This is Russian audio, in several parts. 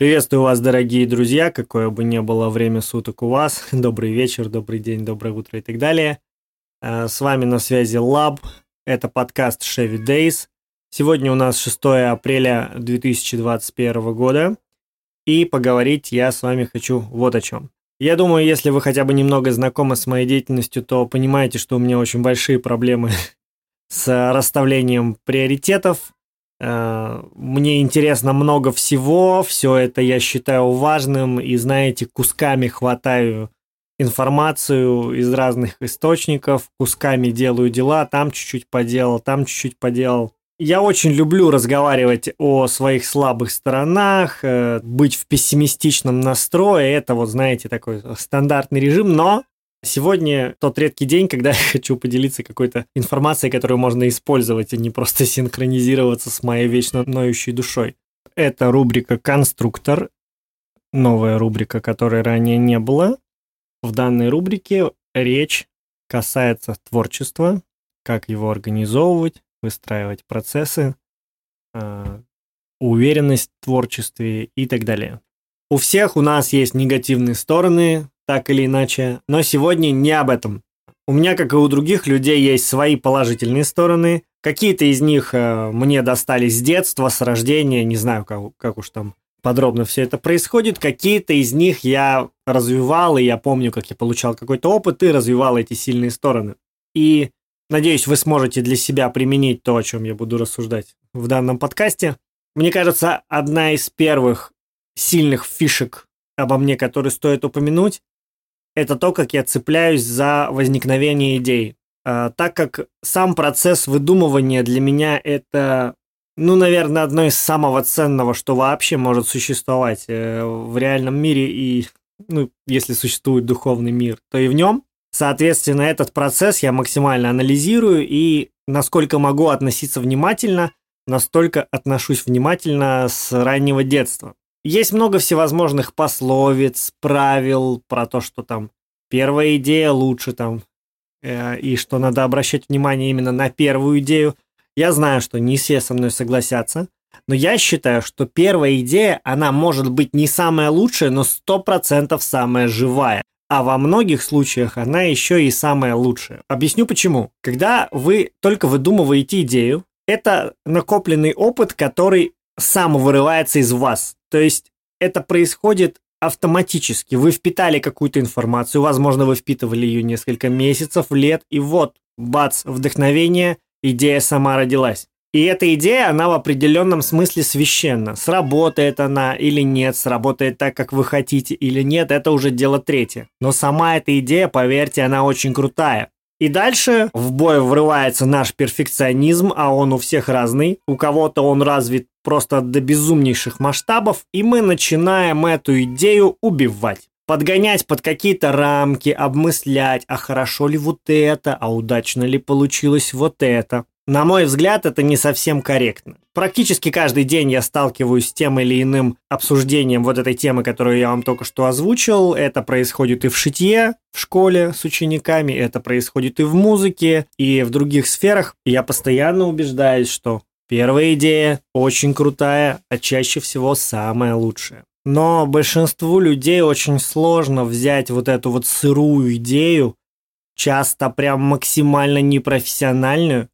Приветствую вас, дорогие друзья, какое бы ни было время суток у вас. Добрый вечер, добрый день, доброе утро и так далее. Э, с вами на связи Лаб. Это подкаст Chevy Days. Сегодня у нас 6 апреля 2021 года. И поговорить я с вами хочу вот о чем. Я думаю, если вы хотя бы немного знакомы с моей деятельностью, то понимаете, что у меня очень большие проблемы с расставлением приоритетов, мне интересно много всего, все это я считаю важным, и, знаете, кусками хватаю информацию из разных источников, кусками делаю дела, там чуть-чуть поделал, там чуть-чуть поделал. Я очень люблю разговаривать о своих слабых сторонах, э, быть в пессимистичном настрое, это вот, знаете, такой стандартный режим, но Сегодня тот редкий день, когда я хочу поделиться какой-то информацией, которую можно использовать, а не просто синхронизироваться с моей вечно ноющей душой. Это рубрика «Конструктор», новая рубрика, которой ранее не было. В данной рубрике речь касается творчества, как его организовывать, выстраивать процессы, а, уверенность в творчестве и так далее. У всех у нас есть негативные стороны, так или иначе. Но сегодня не об этом. У меня, как и у других людей, есть свои положительные стороны. Какие-то из них э, мне достались с детства, с рождения, не знаю, как, как уж там подробно все это происходит. Какие-то из них я развивал, и я помню, как я получал какой-то опыт и развивал эти сильные стороны. И надеюсь, вы сможете для себя применить то, о чем я буду рассуждать в данном подкасте. Мне кажется, одна из первых сильных фишек обо мне, которые стоит упомянуть, это то, как я цепляюсь за возникновение идей. А, так как сам процесс выдумывания для меня это, ну, наверное, одно из самого ценного, что вообще может существовать э, в реальном мире и, ну, если существует духовный мир, то и в нем. Соответственно, этот процесс я максимально анализирую и насколько могу относиться внимательно, настолько отношусь внимательно с раннего детства. Есть много всевозможных пословиц, правил про то, что там первая идея лучше там, э, и что надо обращать внимание именно на первую идею. Я знаю, что не все со мной согласятся, но я считаю, что первая идея, она может быть не самая лучшая, но 100% самая живая. А во многих случаях она еще и самая лучшая. Объясню почему. Когда вы только выдумываете идею, это накопленный опыт, который сам вырывается из вас. То есть это происходит автоматически. Вы впитали какую-то информацию, возможно, вы впитывали ее несколько месяцев, лет, и вот, бац, вдохновение, идея сама родилась. И эта идея, она в определенном смысле священна. Сработает она или нет, сработает так, как вы хотите или нет, это уже дело третье. Но сама эта идея, поверьте, она очень крутая. И дальше в бой врывается наш перфекционизм, а он у всех разный. У кого-то он развит просто до безумнейших масштабов, и мы начинаем эту идею убивать. Подгонять под какие-то рамки, обмыслять, а хорошо ли вот это, а удачно ли получилось вот это. На мой взгляд, это не совсем корректно. Практически каждый день я сталкиваюсь с тем или иным обсуждением вот этой темы, которую я вам только что озвучил. Это происходит и в шитье в школе с учениками, это происходит и в музыке, и в других сферах. я постоянно убеждаюсь, что первая идея очень крутая, а чаще всего самая лучшая. Но большинству людей очень сложно взять вот эту вот сырую идею, часто прям максимально непрофессиональную,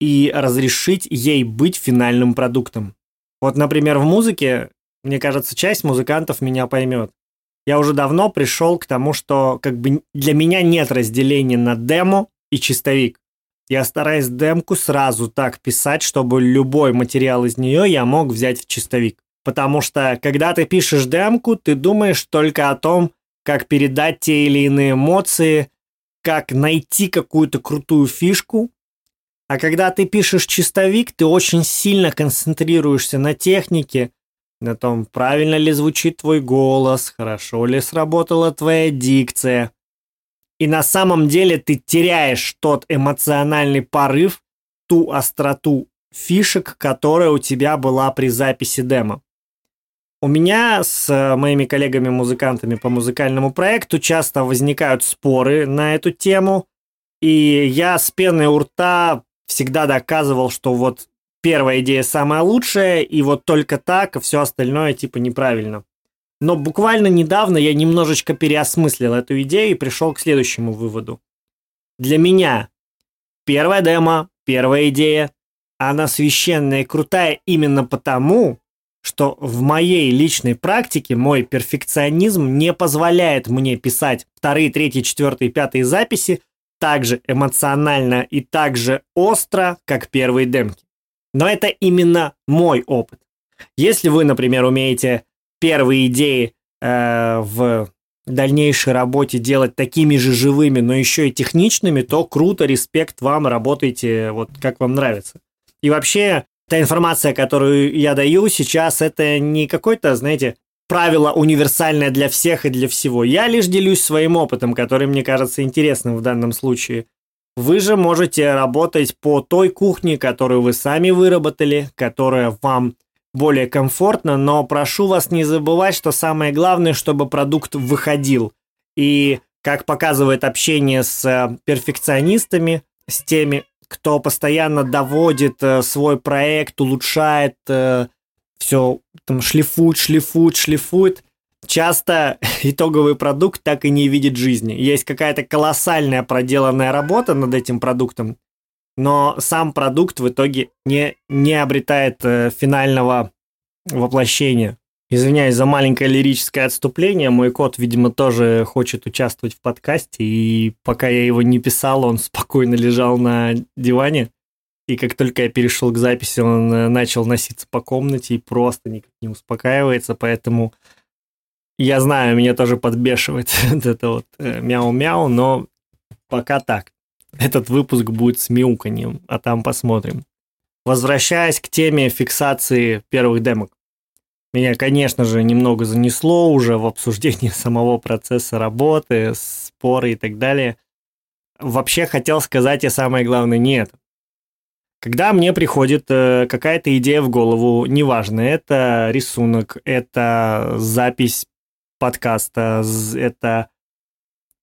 и разрешить ей быть финальным продуктом. Вот, например, в музыке, мне кажется, часть музыкантов меня поймет. Я уже давно пришел к тому, что как бы для меня нет разделения на демо и чистовик. Я стараюсь демку сразу так писать, чтобы любой материал из нее я мог взять в чистовик. Потому что, когда ты пишешь демку, ты думаешь только о том, как передать те или иные эмоции, как найти какую-то крутую фишку, а когда ты пишешь чистовик, ты очень сильно концентрируешься на технике, на том, правильно ли звучит твой голос, хорошо ли сработала твоя дикция. И на самом деле ты теряешь тот эмоциональный порыв, ту остроту фишек, которая у тебя была при записи демо. У меня с э, моими коллегами-музыкантами по музыкальному проекту часто возникают споры на эту тему, и я с пеной у рта всегда доказывал, что вот первая идея самая лучшая, и вот только так, а все остальное типа неправильно. Но буквально недавно я немножечко переосмыслил эту идею и пришел к следующему выводу. Для меня первая демо, первая идея, она священная и крутая именно потому, что в моей личной практике мой перфекционизм не позволяет мне писать вторые, третьи, четвертые, пятые записи так же эмоционально и так же остро, как первые демки. Но это именно мой опыт. Если вы, например, умеете первые идеи э, в дальнейшей работе делать такими же живыми, но еще и техничными, то круто, респект вам, работайте вот как вам нравится. И вообще, та информация, которую я даю сейчас, это не какой-то, знаете, правило универсальное для всех и для всего. Я лишь делюсь своим опытом, который мне кажется интересным в данном случае. Вы же можете работать по той кухне, которую вы сами выработали, которая вам более комфортна, но прошу вас не забывать, что самое главное, чтобы продукт выходил. И как показывает общение с э, перфекционистами, с теми, кто постоянно доводит э, свой проект, улучшает, э, все там шлифует, шлифует, шлифует, часто итоговый продукт так и не видит жизни. Есть какая-то колоссальная проделанная работа над этим продуктом, но сам продукт в итоге не, не обретает э, финального воплощения. Извиняюсь за маленькое лирическое отступление. Мой кот, видимо, тоже хочет участвовать в подкасте, и пока я его не писал, он спокойно лежал на диване. И как только я перешел к записи, он э, начал носиться по комнате и просто никак не успокаивается, поэтому я знаю, меня тоже подбешивает это вот э, мяу-мяу, но пока так. Этот выпуск будет с мяуканьем, а там посмотрим. Возвращаясь к теме фиксации первых демок. Меня, конечно же, немного занесло уже в обсуждение самого процесса работы, споры и так далее. Вообще хотел сказать я самое главное не это. Когда мне приходит э, какая-то идея в голову, неважно, это рисунок, это запись подкаста, это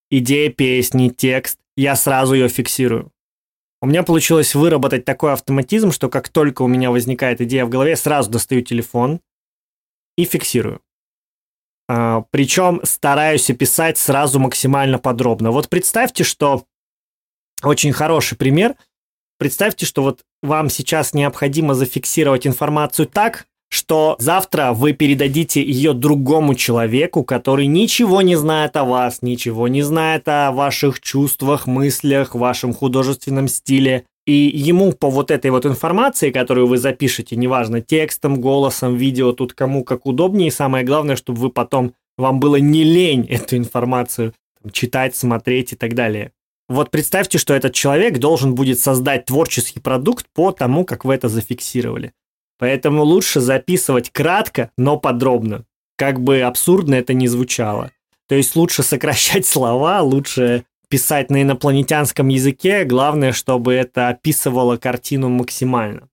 идея песни, текст, я сразу ее фиксирую. У меня получилось выработать такой автоматизм, что как только у меня возникает идея в голове, сразу достаю телефон и фиксирую. А, причем стараюсь описать сразу максимально подробно. Вот представьте, что очень хороший пример – Представьте, что вот вам сейчас необходимо зафиксировать информацию так, что завтра вы передадите ее другому человеку, который ничего не знает о вас, ничего не знает о ваших чувствах, мыслях, вашем художественном стиле. И ему по вот этой вот информации, которую вы запишете, неважно, текстом, голосом, видео, тут кому как удобнее, самое главное, чтобы вы потом, вам было не лень эту информацию читать, смотреть и так далее. Вот представьте, что этот человек должен будет создать творческий продукт по тому, как вы это зафиксировали. Поэтому лучше записывать кратко, но подробно. Как бы абсурдно это ни звучало. То есть лучше сокращать слова, лучше писать на инопланетянском языке, главное, чтобы это описывало картину максимально.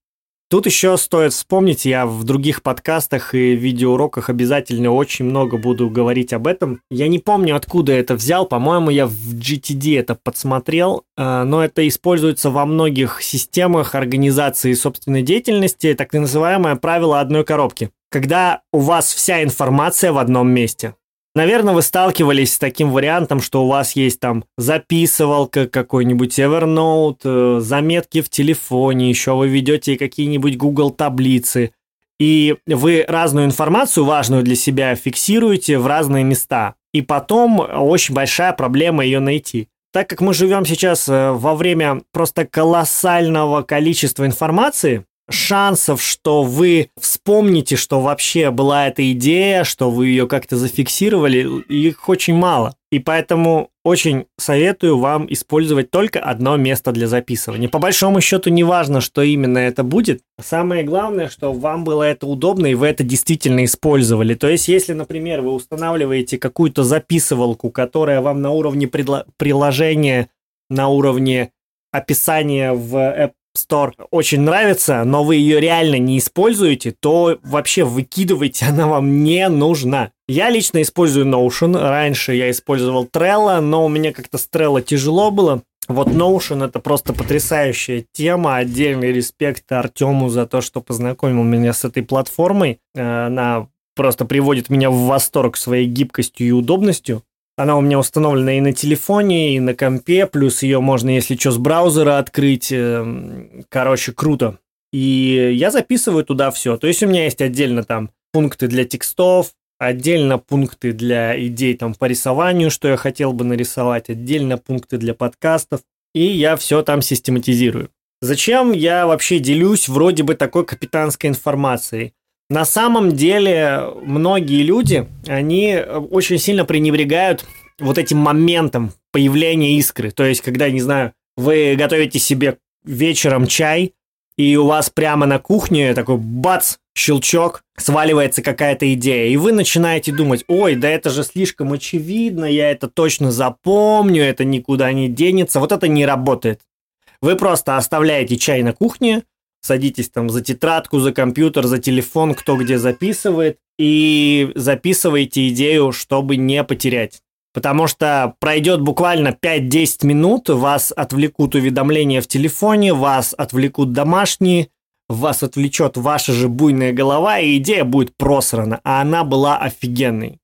Тут еще стоит вспомнить, я в других подкастах и видеоуроках обязательно очень много буду говорить об этом. Я не помню, откуда это взял, по-моему, я в GTD это подсмотрел, э, но это используется во многих системах организации собственной деятельности, так называемое правило одной коробки. Когда у вас вся информация в одном месте, Наверное, вы сталкивались с таким вариантом, что у вас есть там записывалка, какой-нибудь Evernote, э, заметки в телефоне, еще вы ведете какие-нибудь Google таблицы, и вы разную информацию, важную для себя, фиксируете в разные места. И потом очень большая проблема ее найти. Так как мы живем сейчас э, во время просто колоссального количества информации, шансов, что вы вспомните, что вообще была эта идея, что вы ее как-то зафиксировали, их очень мало. И поэтому очень советую вам использовать только одно место для записывания. По большому счету не важно, что именно это будет. Самое главное, что вам было это удобно и вы это действительно использовали. То есть, если, например, вы устанавливаете какую-то записывалку, которая вам на уровне приложения, на уровне описания в App Store очень нравится, но вы ее реально не используете, то вообще выкидывайте, она вам не нужна. Я лично использую Notion, раньше я использовал Trello, но у меня как-то с Trello тяжело было, Вот Notion это просто потрясающая тема. Отдельный респект Артему за то, что познакомил меня с этой платформой. Э, она просто приводит меня в восторг своей гибкостью и удобностью. Она у меня установлена и на телефоне, и на компе, плюс ее можно, если что, с браузера открыть. Эм, короче, круто. И я записываю туда все. То есть у меня есть отдельно там пункты для текстов, отдельно пункты для идей там по рисованию, что я хотел бы нарисовать, отдельно пункты для подкастов, и я все там систематизирую. Зачем я вообще делюсь вроде бы такой капитанской информацией? На самом деле многие люди, они очень сильно пренебрегают вот этим моментом появления искры. То есть, когда, не знаю, вы готовите себе вечером чай, и у вас прямо на кухне такой бац, щелчок, сваливается какая-то идея, и вы начинаете думать, ой, да это же слишком очевидно, я это точно запомню, это никуда не денется. Вот это не работает. Вы просто оставляете чай на кухне, садитесь там за тетрадку, за компьютер, за телефон, кто где записывает, и записываете идею, чтобы не потерять. Потому что пройдет буквально 5-10 минут, вас отвлекут уведомления в телефоне, вас отвлекут домашние, вас отвлечет ваша же буйная голова, и идея будет просрана, а она была офигенной.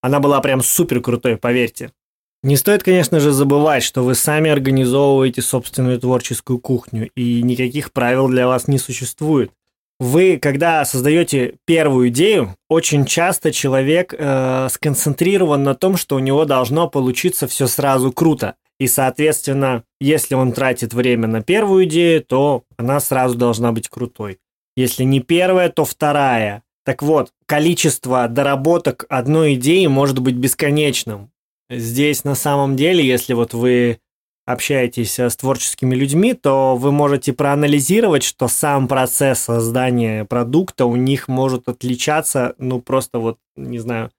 Она была прям супер крутой, поверьте. Не стоит, конечно же, забывать, что вы сами организовываете собственную творческую кухню, и никаких правил для вас не существует. Вы, когда создаете первую идею, очень часто человек э, сконцентрирован на том, что у него должно получиться все сразу круто. И, соответственно, если он тратит время на первую идею, то она сразу должна быть крутой. Если не первая, то вторая. Так вот, количество доработок одной идеи может быть бесконечным. Здесь на самом деле, если вот вы общаетесь с творческими людьми, то вы можете проанализировать, что сам процесс создания продукта у них может отличаться, ну просто вот, не знаю,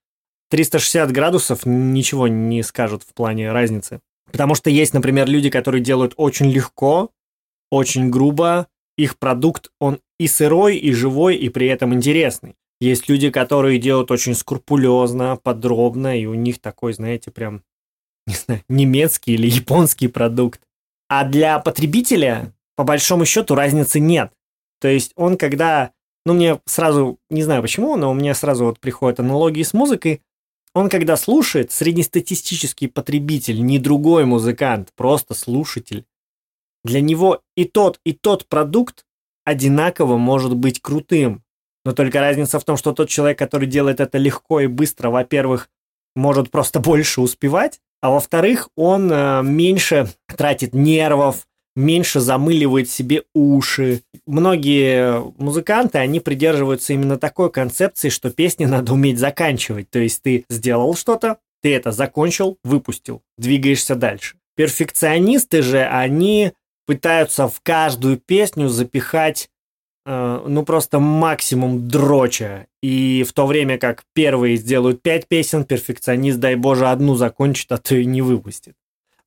360 градусов ничего не скажут в плане разницы. Потому что есть, например, люди, которые делают очень легко, очень грубо, их продукт, он и сырой, и живой, и при этом интересный. Есть люди, которые делают очень скрупулезно, подробно, и у них такой, знаете, прям, не знаю, немецкий или японский продукт. А для потребителя, по большому счету, разницы нет. То есть он, когда, ну, мне сразу, не знаю почему, но у меня сразу вот приходят аналогии с музыкой, он, когда слушает, среднестатистический потребитель, не другой музыкант, просто слушатель, для него и тот, и тот продукт одинаково может быть крутым. Но только разница в том, что тот человек, который делает это легко и быстро, во-первых, может просто больше успевать, а во-вторых, он э, меньше тратит нервов, меньше замыливает себе уши. Многие музыканты, они придерживаются именно такой концепции, что песни надо уметь заканчивать. То есть ты сделал что-то, ты это закончил, выпустил, двигаешься дальше. Перфекционисты же, они пытаются в каждую песню запихать ну просто максимум дроча. И в то время как первые сделают пять песен, перфекционист, дай боже, одну закончит, а то и не выпустит.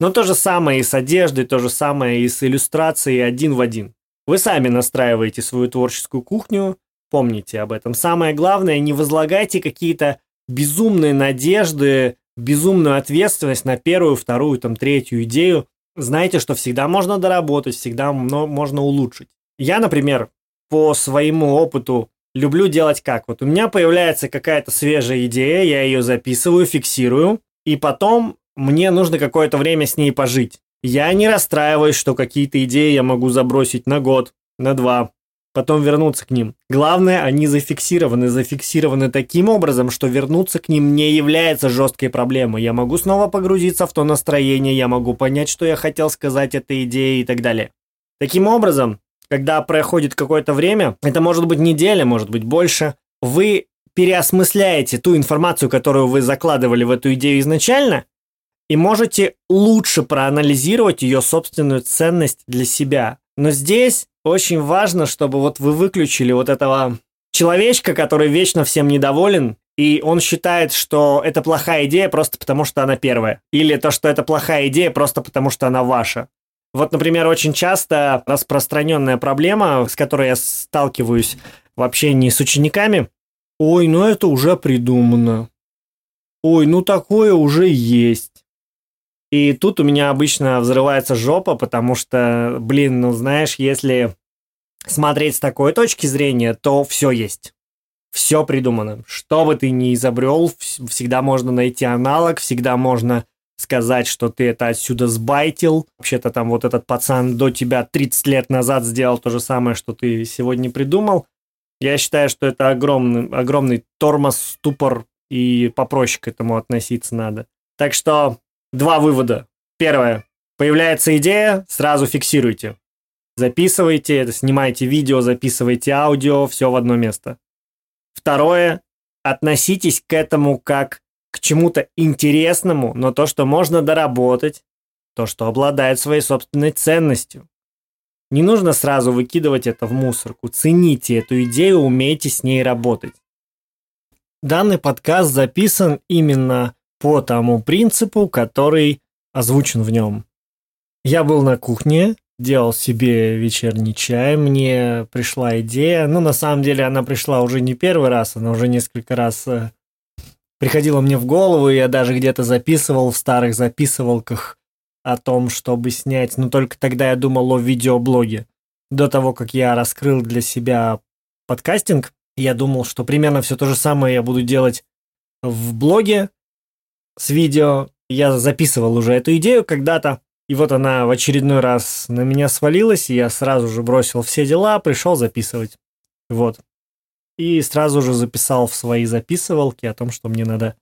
Но то же самое и с одеждой, то же самое и с иллюстрацией один в один. Вы сами настраиваете свою творческую кухню, помните об этом. Самое главное, не возлагайте какие-то безумные надежды, безумную ответственность на первую, вторую, там, третью идею. Знайте, что всегда можно доработать, всегда можно улучшить. Я, например, по своему опыту люблю делать как? Вот у меня появляется какая-то свежая идея, я ее записываю, фиксирую, и потом мне нужно какое-то время с ней пожить. Я не расстраиваюсь, что какие-то идеи я могу забросить на год, на два, потом вернуться к ним. Главное, они зафиксированы, зафиксированы таким образом, что вернуться к ним не является жесткой проблемой. Я могу снова погрузиться в то настроение, я могу понять, что я хотел сказать этой идеей и так далее. Таким образом, когда проходит какое-то время, это может быть неделя, может быть больше, вы переосмысляете ту информацию, которую вы закладывали в эту идею изначально, и можете лучше проанализировать ее собственную ценность для себя. Но здесь очень важно, чтобы вот вы выключили вот этого человечка, который вечно всем недоволен, и он считает, что это плохая идея просто потому, что она первая. Или то, что это плохая идея просто потому, что она ваша. Вот, например, очень часто распространенная проблема, с которой я сталкиваюсь в общении с учениками, ой, ну это уже придумано. Ой, ну такое уже есть. И тут у меня обычно взрывается жопа, потому что, блин, ну знаешь, если смотреть с такой точки зрения, то все есть. Все придумано. Что бы ты ни изобрел, всегда можно найти аналог, всегда можно сказать, что ты это отсюда сбайтил. Вообще-то там вот этот пацан до тебя 30 лет назад сделал то же самое, что ты сегодня придумал. Я считаю, что это огромный, огромный тормоз, ступор, и попроще к этому относиться надо. Так что два вывода. Первое. Появляется идея, сразу фиксируйте. Записывайте, снимайте видео, записывайте аудио, все в одно место. Второе. Относитесь к этому как к чему-то интересному, но то, что можно доработать, то, что обладает своей собственной ценностью. Не нужно сразу выкидывать это в мусорку. Цените эту идею, умейте с ней работать. Данный подкаст записан именно по тому принципу, который озвучен в нем. Я был на кухне, делал себе вечерний чай, мне пришла идея, ну, на самом деле, она пришла уже не первый раз, она уже несколько раз приходила мне в голову, и я даже где-то записывал в старых записывалках о том, чтобы снять, но только тогда я думал о видеоблоге. До того, как я раскрыл для себя подкастинг, я думал, что примерно все то же самое я буду делать в блоге с видео. Я записывал уже эту идею когда-то, и вот она в очередной раз на меня свалилась, и я сразу же бросил все дела, пришел записывать. Вот. И сразу же записал в свои записывалки о том, что мне надо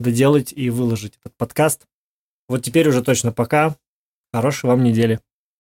доделать и выложить этот подкаст. Вот теперь уже точно пока. Хорошей вам недели.